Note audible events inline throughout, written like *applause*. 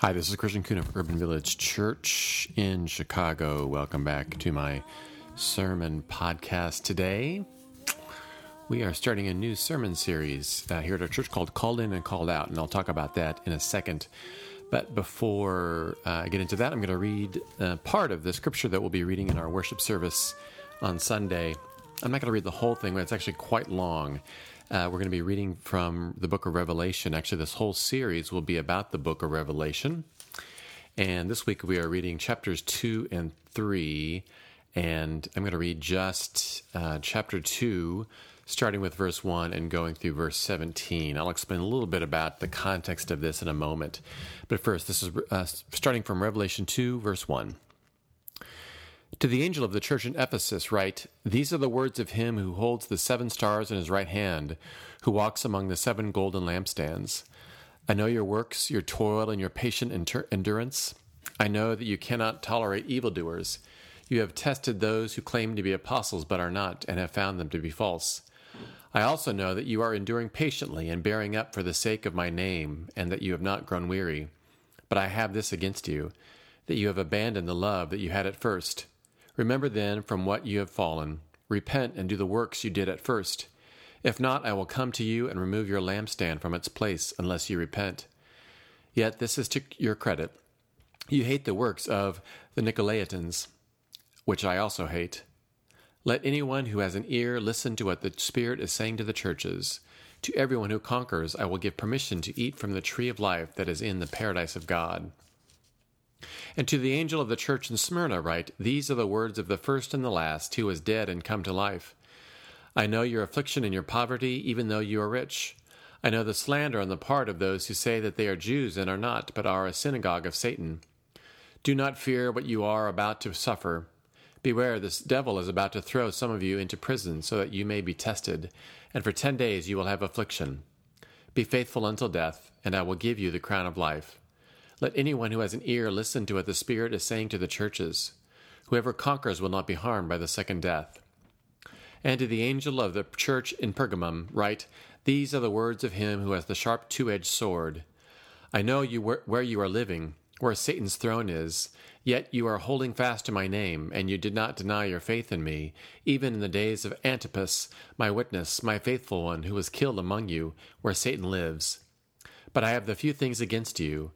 Hi, this is Christian Coon of Urban Village Church in Chicago. Welcome back to my sermon podcast today. We are starting a new sermon series uh, here at our church called Called In and Called Out, and I'll talk about that in a second. But before uh, I get into that, I'm going to read uh, part of the scripture that we'll be reading in our worship service on Sunday. I'm not going to read the whole thing, but it's actually quite long. Uh, we're going to be reading from the book of Revelation. Actually, this whole series will be about the book of Revelation. And this week we are reading chapters 2 and 3. And I'm going to read just uh, chapter 2, starting with verse 1 and going through verse 17. I'll explain a little bit about the context of this in a moment. But first, this is uh, starting from Revelation 2, verse 1. To the angel of the church in Ephesus, write These are the words of him who holds the seven stars in his right hand, who walks among the seven golden lampstands. I know your works, your toil, and your patient endurance. I know that you cannot tolerate evildoers. You have tested those who claim to be apostles but are not, and have found them to be false. I also know that you are enduring patiently and bearing up for the sake of my name, and that you have not grown weary. But I have this against you, that you have abandoned the love that you had at first. Remember then from what you have fallen. Repent and do the works you did at first. If not, I will come to you and remove your lampstand from its place unless you repent. Yet this is to your credit. You hate the works of the Nicolaitans, which I also hate. Let anyone who has an ear listen to what the Spirit is saying to the churches. To everyone who conquers, I will give permission to eat from the tree of life that is in the paradise of God. And to the angel of the church in Smyrna write, These are the words of the first and the last, who is dead and come to life. I know your affliction and your poverty, even though you are rich. I know the slander on the part of those who say that they are Jews and are not, but are a synagogue of Satan. Do not fear what you are about to suffer. Beware, this devil is about to throw some of you into prison, so that you may be tested, and for ten days you will have affliction. Be faithful until death, and I will give you the crown of life. Let anyone who has an ear listen to what the Spirit is saying to the churches. Whoever conquers will not be harmed by the second death. And to the angel of the church in Pergamum, write These are the words of him who has the sharp two edged sword. I know you where you are living, where Satan's throne is, yet you are holding fast to my name, and you did not deny your faith in me, even in the days of Antipas, my witness, my faithful one, who was killed among you, where Satan lives. But I have the few things against you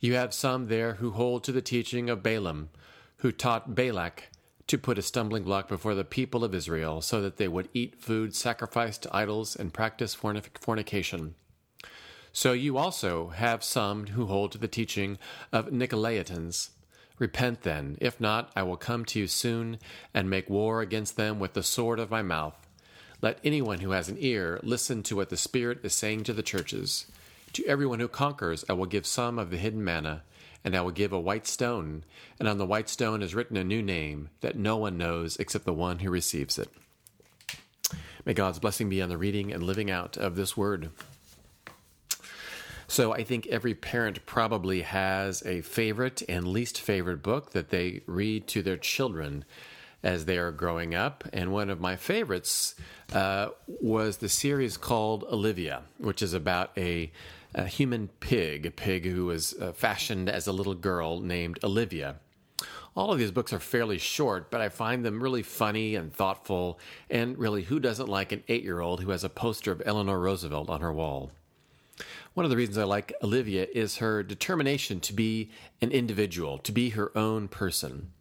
you have some there who hold to the teaching of Balaam, who taught Balak to put a stumbling block before the people of Israel so that they would eat food sacrificed to idols and practice fornication. So you also have some who hold to the teaching of Nicolaitans. Repent then, if not, I will come to you soon and make war against them with the sword of my mouth. Let anyone who has an ear listen to what the Spirit is saying to the churches. To everyone who conquers, I will give some of the hidden manna, and I will give a white stone, and on the white stone is written a new name that no one knows except the one who receives it. May God's blessing be on the reading and living out of this word. So, I think every parent probably has a favorite and least favorite book that they read to their children as they are growing up. And one of my favorites uh, was the series called Olivia, which is about a a human pig, a pig who was uh, fashioned as a little girl named Olivia. All of these books are fairly short, but I find them really funny and thoughtful. And really, who doesn't like an eight year old who has a poster of Eleanor Roosevelt on her wall? One of the reasons I like Olivia is her determination to be an individual, to be her own person.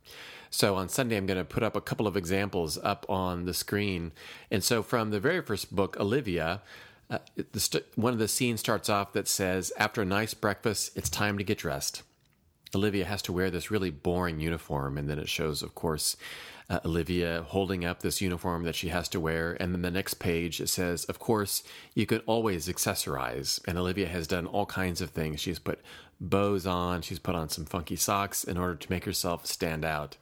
So on Sunday, I'm going to put up a couple of examples up on the screen. And so from the very first book, Olivia, uh, st- one of the scenes starts off that says, After a nice breakfast, it's time to get dressed. Olivia has to wear this really boring uniform, and then it shows, of course, uh, Olivia holding up this uniform that she has to wear. And then the next page it says, Of course, you can always accessorize. And Olivia has done all kinds of things. She's put bows on, she's put on some funky socks in order to make herself stand out.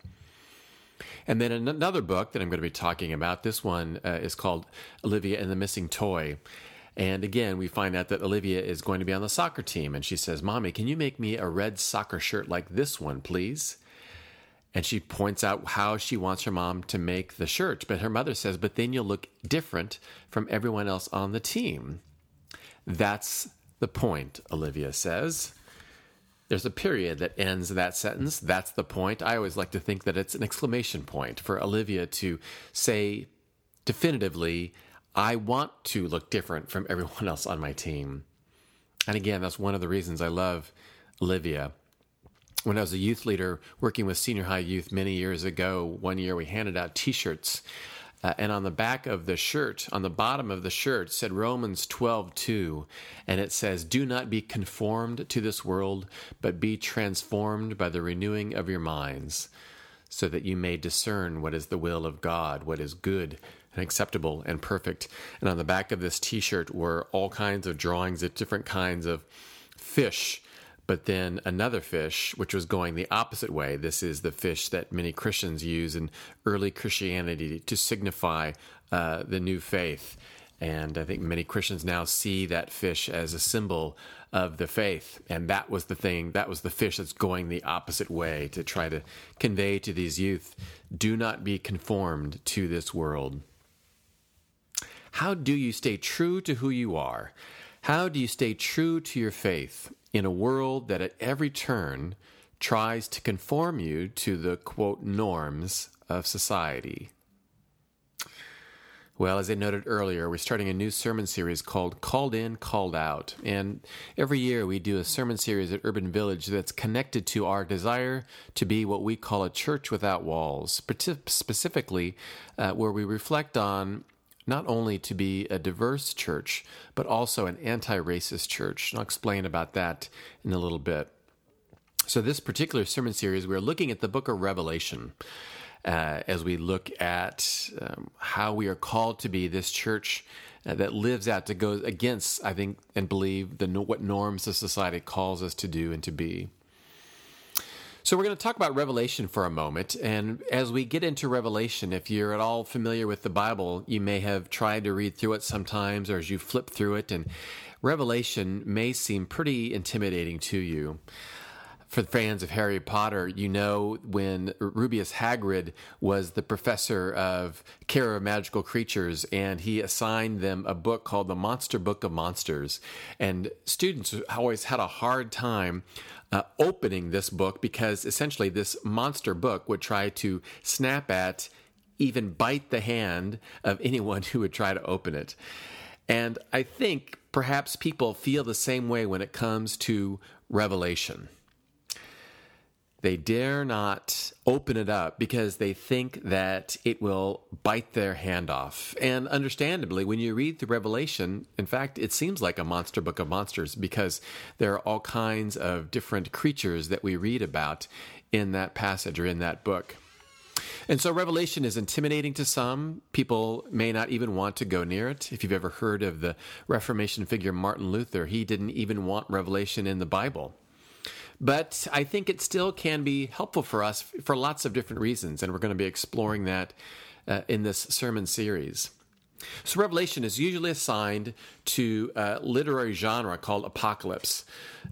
And then another book that I'm going to be talking about, this one uh, is called Olivia and the Missing Toy. And again, we find out that Olivia is going to be on the soccer team. And she says, Mommy, can you make me a red soccer shirt like this one, please? And she points out how she wants her mom to make the shirt. But her mother says, But then you'll look different from everyone else on the team. That's the point, Olivia says. There's a period that ends that sentence. That's the point. I always like to think that it's an exclamation point for Olivia to say definitively, I want to look different from *laughs* everyone else on my team. And again, that's one of the reasons I love Olivia. When I was a youth leader working with senior high youth many years ago, one year we handed out t shirts. Uh, and on the back of the shirt, on the bottom of the shirt, said Romans 12, 2. And it says, Do not be conformed to this world, but be transformed by the renewing of your minds, so that you may discern what is the will of God, what is good and acceptable and perfect. And on the back of this t shirt were all kinds of drawings of different kinds of fish but then another fish, which was going the opposite way. This is the fish that many Christians use in early Christianity to signify uh, the new faith. And I think many Christians now see that fish as a symbol of the faith. And that was the thing, that was the fish that's going the opposite way to try to convey to these youth do not be conformed to this world. How do you stay true to who you are? How do you stay true to your faith in a world that at every turn tries to conform you to the quote norms of society. Well, as I noted earlier, we're starting a new sermon series called Called In, Called Out. And every year we do a sermon series at Urban Village that's connected to our desire to be what we call a church without walls, specifically uh, where we reflect on not only to be a diverse church, but also an anti racist church. And I'll explain about that in a little bit. So, this particular sermon series, we're looking at the book of Revelation uh, as we look at um, how we are called to be this church uh, that lives out to go against, I think, and believe the what norms of society calls us to do and to be. So, we're going to talk about Revelation for a moment. And as we get into Revelation, if you're at all familiar with the Bible, you may have tried to read through it sometimes, or as you flip through it, and Revelation may seem pretty intimidating to you for the fans of Harry Potter, you know when Rubeus Hagrid was the professor of care of magical creatures, and he assigned them a book called the Monster Book of Monsters, and students always had a hard time uh, opening this book because essentially this monster book would try to snap at, even bite the hand of anyone who would try to open it. And I think perhaps people feel the same way when it comes to Revelation. They dare not open it up because they think that it will bite their hand off. And understandably, when you read the Revelation, in fact, it seems like a monster book of monsters because there are all kinds of different creatures that we read about in that passage or in that book. And so Revelation is intimidating to some. People may not even want to go near it. If you've ever heard of the Reformation figure Martin Luther, he didn't even want Revelation in the Bible. But I think it still can be helpful for us for lots of different reasons, and we're going to be exploring that uh, in this sermon series. So, Revelation is usually assigned to a literary genre called apocalypse.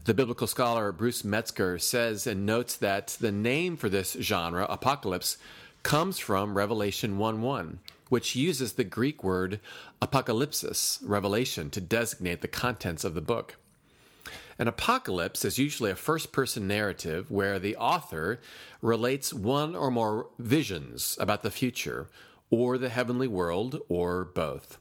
The biblical scholar Bruce Metzger says and notes that the name for this genre, apocalypse, comes from Revelation 1 1, which uses the Greek word apocalypsis, revelation, to designate the contents of the book. An apocalypse is usually a first person narrative where the author relates one or more visions about the future, or the heavenly world, or both.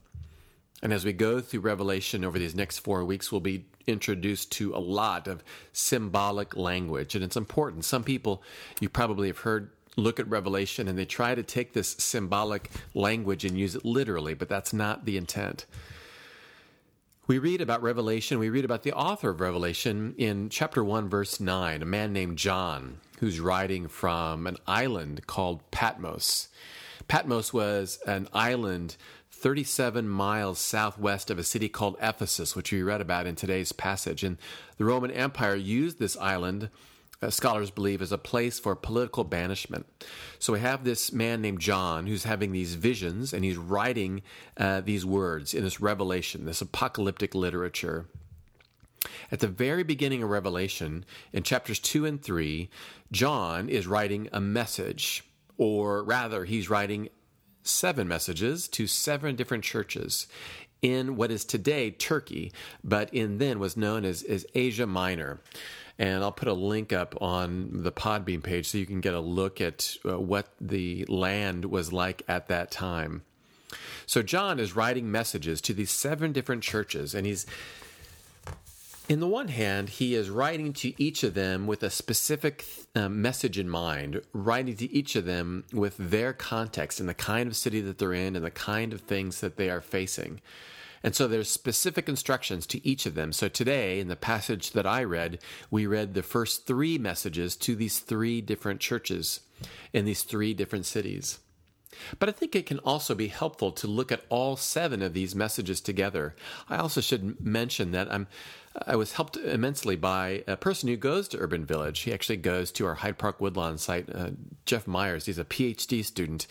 And as we go through Revelation over these next four weeks, we'll be introduced to a lot of symbolic language. And it's important. Some people, you probably have heard, look at Revelation and they try to take this symbolic language and use it literally, but that's not the intent. We read about Revelation, we read about the author of Revelation in chapter 1, verse 9, a man named John who's writing from an island called Patmos. Patmos was an island 37 miles southwest of a city called Ephesus, which we read about in today's passage. And the Roman Empire used this island scholars believe is a place for political banishment. So we have this man named John who's having these visions and he's writing uh, these words in this revelation, this apocalyptic literature. At the very beginning of Revelation, in chapters 2 and 3, John is writing a message, or rather, he's writing seven messages to seven different churches in what is today Turkey, but in then was known as, as Asia Minor. And I'll put a link up on the Podbean page so you can get a look at uh, what the land was like at that time. So John is writing messages to these seven different churches, and he's in the one hand, he is writing to each of them with a specific uh, message in mind, writing to each of them with their context and the kind of city that they're in and the kind of things that they are facing. And so there's specific instructions to each of them. So today, in the passage that I read, we read the first three messages to these three different churches in these three different cities. But I think it can also be helpful to look at all seven of these messages together. I also should mention that I'm I was helped immensely by a person who goes to Urban Village. He actually goes to our Hyde Park Woodlawn site. Uh, Jeff Myers, he's a PhD student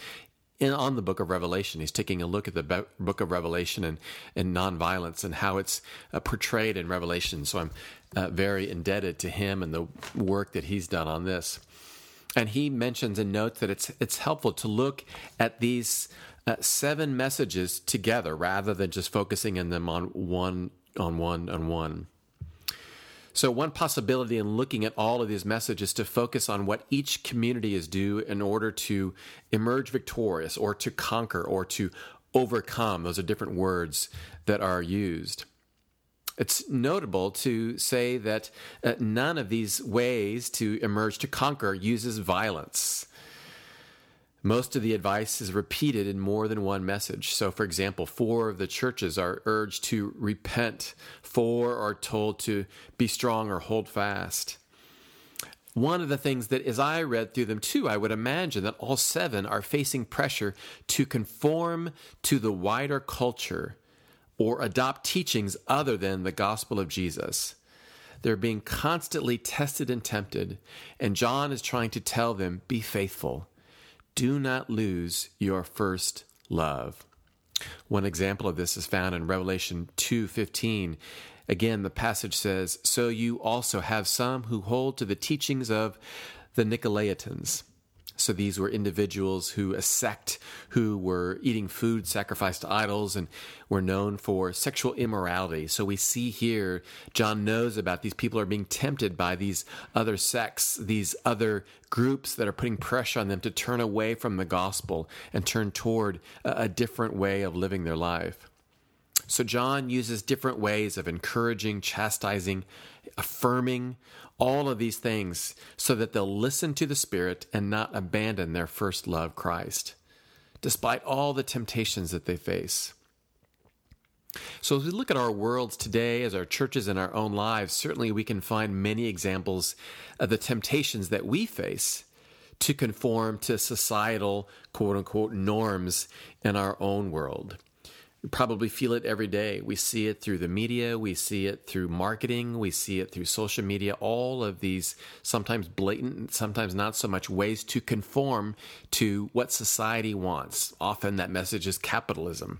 in, on the book of Revelation. He's taking a look at the be- book of Revelation and, and nonviolence and how it's uh, portrayed in Revelation. So I'm uh, very indebted to him and the work that he's done on this. And he mentions and notes that it's it's helpful to look at these uh, seven messages together rather than just focusing in them on one on one on one. So, one possibility in looking at all of these messages to focus on what each community is due in order to emerge victorious or to conquer or to overcome. Those are different words that are used. It's notable to say that uh, none of these ways to emerge to conquer uses violence. Most of the advice is repeated in more than one message. So, for example, four of the churches are urged to repent, four are told to be strong or hold fast. One of the things that, as I read through them too, I would imagine that all seven are facing pressure to conform to the wider culture or adopt teachings other than the gospel of Jesus. They're being constantly tested and tempted, and John is trying to tell them be faithful do not lose your first love. One example of this is found in Revelation 2:15. Again, the passage says, "So you also have some who hold to the teachings of the Nicolaitans." So these were individuals who, a sect, who were eating food sacrificed to idols and were known for sexual immorality. So we see here, John knows about these people are being tempted by these other sects, these other groups that are putting pressure on them to turn away from the gospel and turn toward a, a different way of living their life. So John uses different ways of encouraging, chastising, affirming, all of these things so that they'll listen to the Spirit and not abandon their first love, Christ, despite all the temptations that they face. So, as we look at our worlds today, as our churches and our own lives, certainly we can find many examples of the temptations that we face to conform to societal quote unquote norms in our own world. Probably feel it every day. We see it through the media, we see it through marketing, we see it through social media, all of these sometimes blatant, sometimes not so much ways to conform to what society wants. Often that message is capitalism.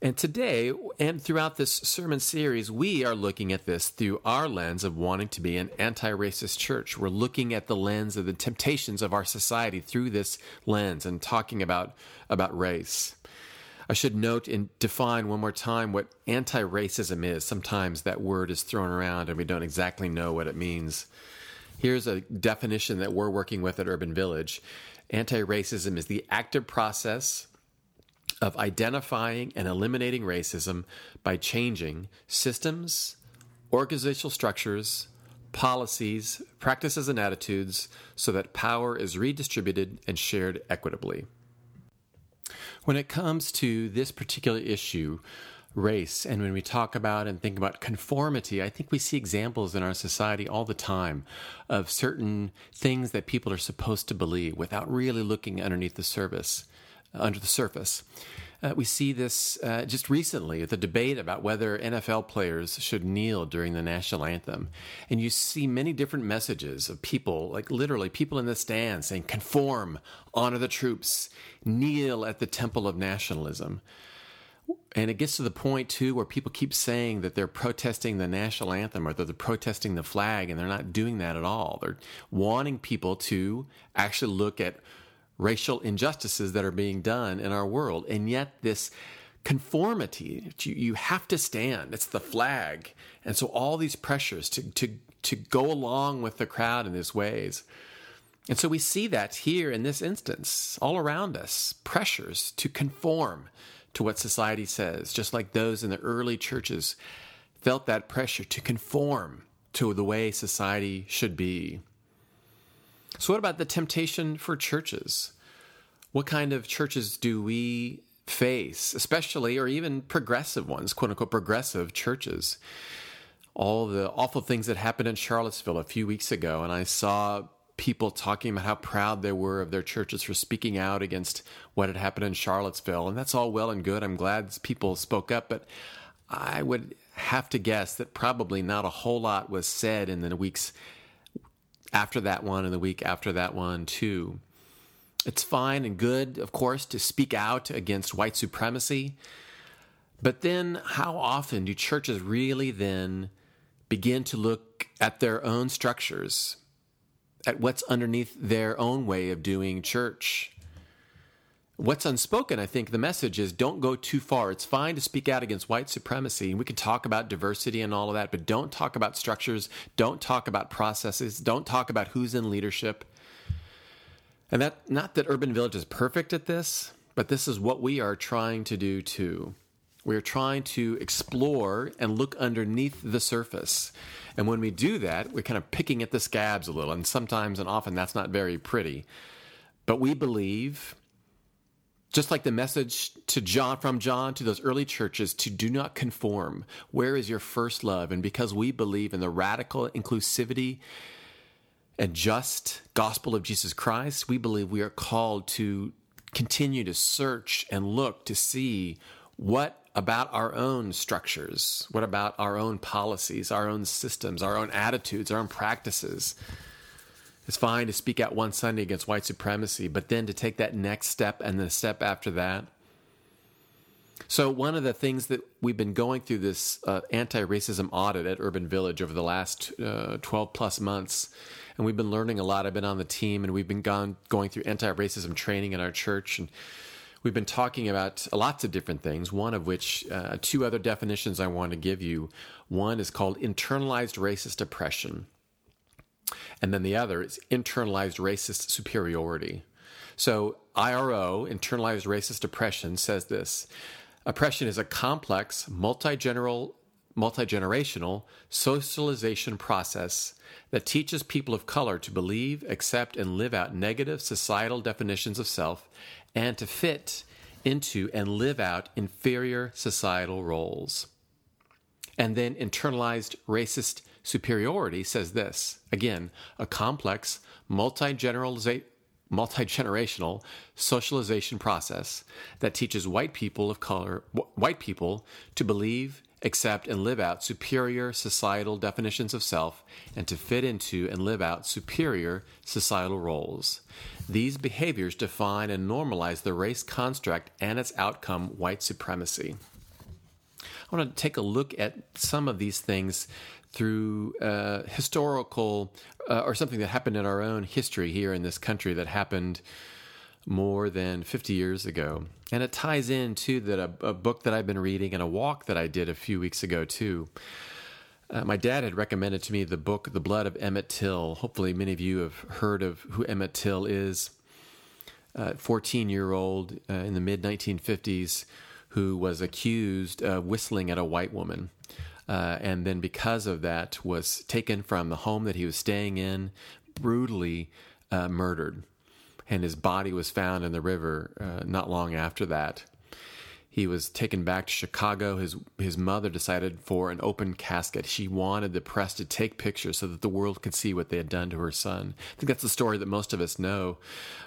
And today, and throughout this sermon series, we are looking at this through our lens of wanting to be an anti racist church. We're looking at the lens of the temptations of our society through this lens and talking about, about race. I should note and define one more time what anti racism is. Sometimes that word is thrown around and we don't exactly know what it means. Here's a definition that we're working with at Urban Village Anti racism is the active process of identifying and eliminating racism by changing systems, organizational structures, policies, practices, and attitudes so that power is redistributed and shared equitably. When it comes to this particular issue, race, and when we talk about and think about conformity, I think we see examples in our society all the time of certain things that people are supposed to believe without really looking underneath the surface. Under the surface. Uh, we see this uh, just recently, at the debate about whether NFL players should kneel during the national anthem. And you see many different messages of people, like literally people in the stands saying, conform, honor the troops, kneel at the temple of nationalism. And it gets to the point, too, where people keep saying that they're protesting the national anthem or that they're protesting the flag, and they're not doing that at all. They're wanting people to actually look at racial injustices that are being done in our world. And yet, this conformity. You, you have to stand. It's the flag. And so all these pressures to, to, to go along with the crowd in these ways. And so we see that here in this instance, all around us, pressures to conform to what society says, just like those in the early churches felt that pressure to conform to the way society should be. So, what about the temptation for churches? What kind of churches do we face, especially or even progressive ones, quote unquote progressive churches? All the awful things that happened in Charlottesville a few weeks ago, and I saw people talking about how proud they were of their churches for speaking out against what had happened in Charlottesville. And that's all well and good. I'm glad people spoke up, but I would have to guess that probably not a whole lot was said in the weeks after that one and the week after that one, too. It's fine and good, of course, to speak out against white supremacy. But then, how often do churches really then begin to look at their own structures, at what's underneath their own way of doing church? What's unspoken, I think, the message is don't go too far. It's fine to speak out against white supremacy, and we can talk about diversity and all of that, but don't talk about structures, don't talk about processes, don't talk about who's in leadership. And that, not that Urban Village is perfect at this, but this is what we are trying to do too. We are trying to explore and look underneath the surface. And when we do that, we're kind of picking at the scabs a little, and sometimes and often that's not very pretty. But we believe just like the message to John from John to those early churches to do not conform. Where is your first love? And because we believe in the radical inclusivity and just gospel of Jesus Christ, we believe we are called to continue to search and look to see what about our own structures, what about our own policies, our own systems, our own attitudes, our own practices it's fine to speak out one Sunday against white supremacy, but then to take that next step and the step after that. So, one of the things that we've been going through this uh, anti racism audit at Urban Village over the last uh, 12 plus months, and we've been learning a lot. I've been on the team and we've been gone, going through anti racism training in our church. And we've been talking about lots of different things, one of which, uh, two other definitions I want to give you. One is called internalized racist oppression. And then the other is internalized racist superiority. So, IRO, internalized racist oppression, says this oppression is a complex, multi generational socialization process that teaches people of color to believe, accept, and live out negative societal definitions of self and to fit into and live out inferior societal roles. And then internalized racist superiority says this again, a complex, multi generational socialization process that teaches white people of color, white people to believe, accept, and live out superior societal definitions of self and to fit into and live out superior societal roles. These behaviors define and normalize the race construct and its outcome, white supremacy. I want to take a look at some of these things through uh, historical uh, or something that happened in our own history here in this country that happened more than 50 years ago. And it ties in into that a, a book that I've been reading and a walk that I did a few weeks ago too. Uh, my dad had recommended to me the book The Blood of Emmett Till. Hopefully, many of you have heard of who Emmett Till is. 14 year old uh, in the mid 1950s who was accused of whistling at a white woman. Uh, and then because of that was taken from the home that he was staying in brutally uh, murdered. And his body was found in the river uh, not long after that. He was taken back to chicago. His his mother decided for an open casket. She wanted the press to take pictures so that the world could see what they had done to her son. I think that's the story that most of us know.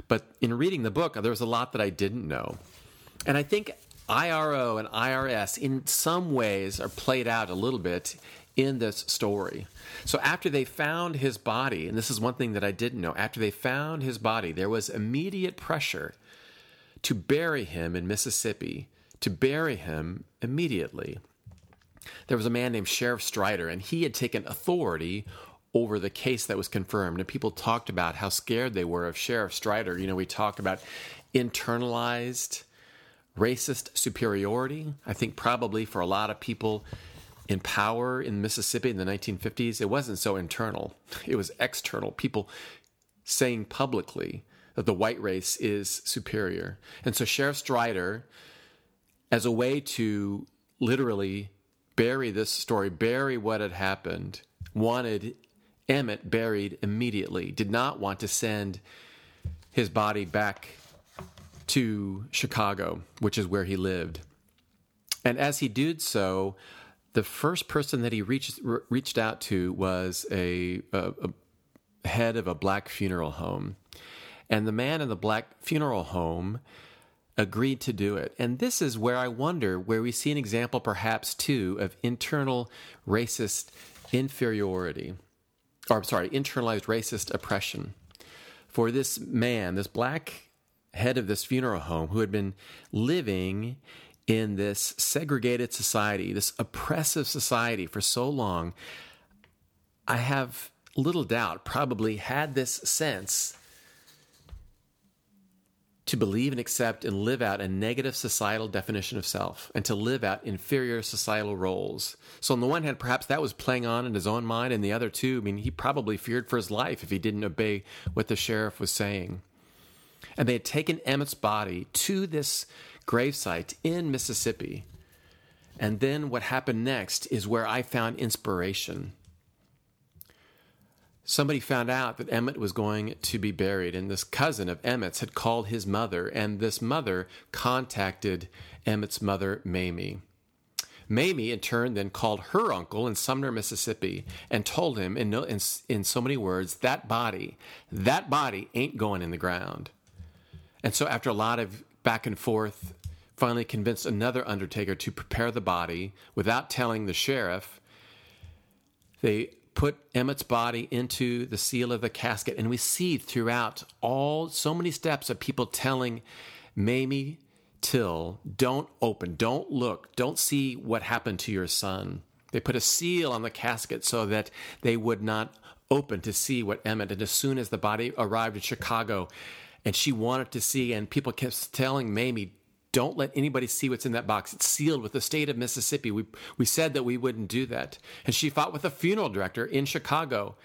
But in reading the book there was a lot that i didn't know. And i think IRO and IRS, in some ways, are played out a little bit in this story. So after they found his body, and this is one thing that I didn't know, after they found his body, there was immediate pressure to bury him in Mississippi, to bury him immediately. There was a man named Sheriff Strider, and he had taken authority over the case that was confirmed. And people talked about how scared they were of Sheriff Strider. You know, we talked about internalized racist superiority. I think probably for a lot of people in power in Mississippi in the 1950s, it wasn't so internal, it was external. People saying publicly that the white race is superior. And so Sheriff Strider, as a way to literally bury this story, bury what had happened, wanted Emmett buried immediately, did not want to send his body back to Chicago, which is where he lived. And as he did so, the first person that he reached reached out to was a, a, a head of a black funeral home, and the man in the black funeral home agreed to do it. And this is where I wonder where we see an example, perhaps too, of internal racist inferiority, or I'm sorry, internalized racist oppression. For this man, this black head of this funeral home, who had been living in this segregated society, this oppressive society for so long, I have little doubt probably had this sense to believe and accept and live out a negative societal definition of self and to live out inferior societal roles. So, on the one hand, perhaps that was playing on in his own mind, and the other, too, I mean, he probably feared for his life if he didn't obey what the sheriff was saying. And they had taken Emmett's body to this gravesite in Mississippi. And then what happened next is where I found inspiration. Somebody found out that Emmett was going to be buried, and this cousin of Emmett's had called his mother, and this mother contacted Emmett's mother, Mamie. Mamie, in turn, then called her uncle in Sumner, Mississippi, and told him in, no, in, in so many words, that body, that body ain't going in the ground. And so, after a lot of back and forth, finally convinced another undertaker to prepare the body without telling the sheriff. They put Emmett's body into the seal of the casket, and we see throughout all so many steps of people telling Mamie Till, don't open, don't look, don't see what happened to your son. They put a seal on the casket so that they would not open to see what Emmett. And as soon as the body arrived in Chicago, and she wanted to see, and people kept telling Mamie, don't let anybody see what's in that box. It's sealed with the state of Mississippi. We, we said that we wouldn't do that. And she fought with a funeral director in Chicago.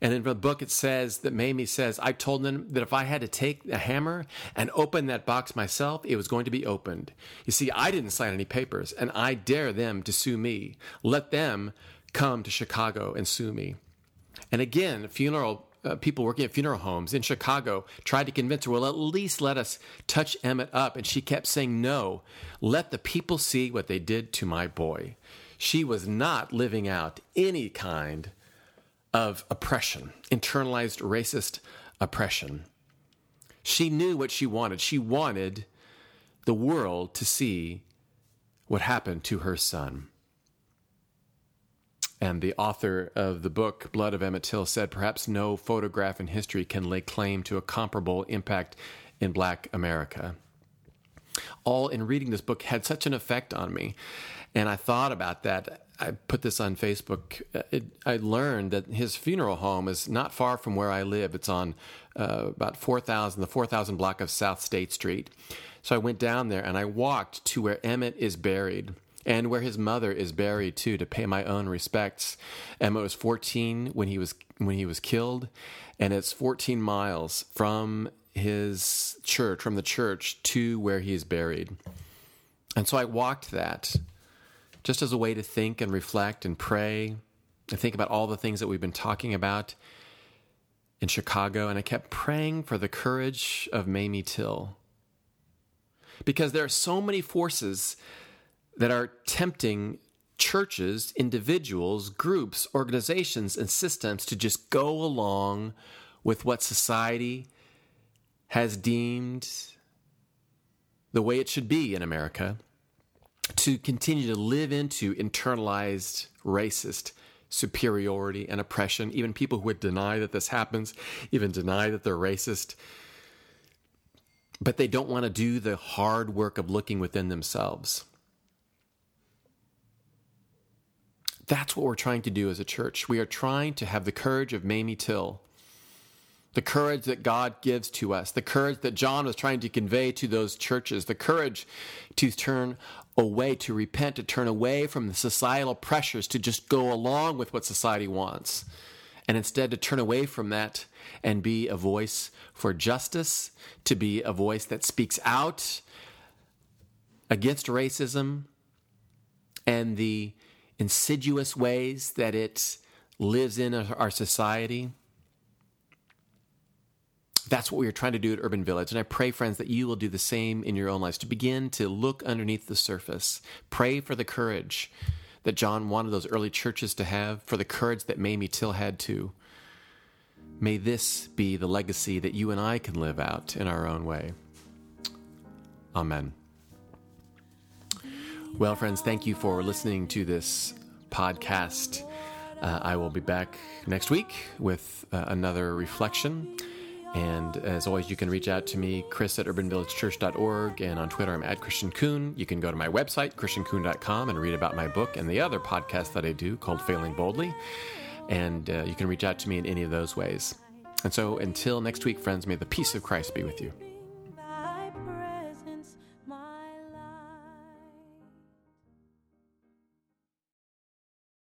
And in the book, it says that Mamie says, I told them that if I had to take a hammer and open that box myself, it was going to be opened. You see, I didn't sign any papers, and I dare them to sue me. Let them come to Chicago and sue me. And again, funeral uh, people working at funeral homes in Chicago tried to convince her, well, at least let us touch Emmett up. And she kept saying, no, let the people see what they did to my boy. She was not living out any kind of oppression, internalized racist oppression. She knew what she wanted. She wanted the world to see what happened to her son. And the author of the book, Blood of Emmett Till, said perhaps no photograph in history can lay claim to a comparable impact in black America. All in reading this book had such an effect on me. And I thought about that. I put this on Facebook. It, I learned that his funeral home is not far from where I live. It's on uh, about 4,000, the 4,000 block of South State Street. So I went down there and I walked to where Emmett is buried and where his mother is buried too to pay my own respects. Emmett was 14 when he was when he was killed, and it's 14 miles from his church, from the church to where he is buried. And so I walked that just as a way to think and reflect and pray and think about all the things that we've been talking about in Chicago. And I kept praying for the courage of Mamie Till. Because there are so many forces that are tempting churches, individuals, groups, organizations, and systems to just go along with what society has deemed the way it should be in America, to continue to live into internalized racist superiority and oppression. Even people who would deny that this happens, even deny that they're racist, but they don't want to do the hard work of looking within themselves. That's what we're trying to do as a church. We are trying to have the courage of Mamie Till the courage that God gives to us, the courage that John was trying to convey to those churches, the courage to turn away, to repent, to turn away from the societal pressures, to just go along with what society wants, and instead to turn away from that and be a voice for justice, to be a voice that speaks out against racism and the insidious ways that it lives in our society that's what we are trying to do at Urban Village. And I pray, friends, that you will do the same in your own lives to begin to look underneath the surface. Pray for the courage that John wanted those early churches to have, for the courage that Mamie Till had too. May this be the legacy that you and I can live out in our own way. Amen. Well, friends, thank you for listening to this podcast. Uh, I will be back next week with uh, another reflection. And as always, you can reach out to me, Chris at urbanvillagechurch.org, and on Twitter, I'm at Christian Coon. You can go to my website, christiancoon.com, and read about my book and the other podcast that I do called Failing Boldly. And uh, you can reach out to me in any of those ways. And so until next week, friends, may the peace of Christ be with you.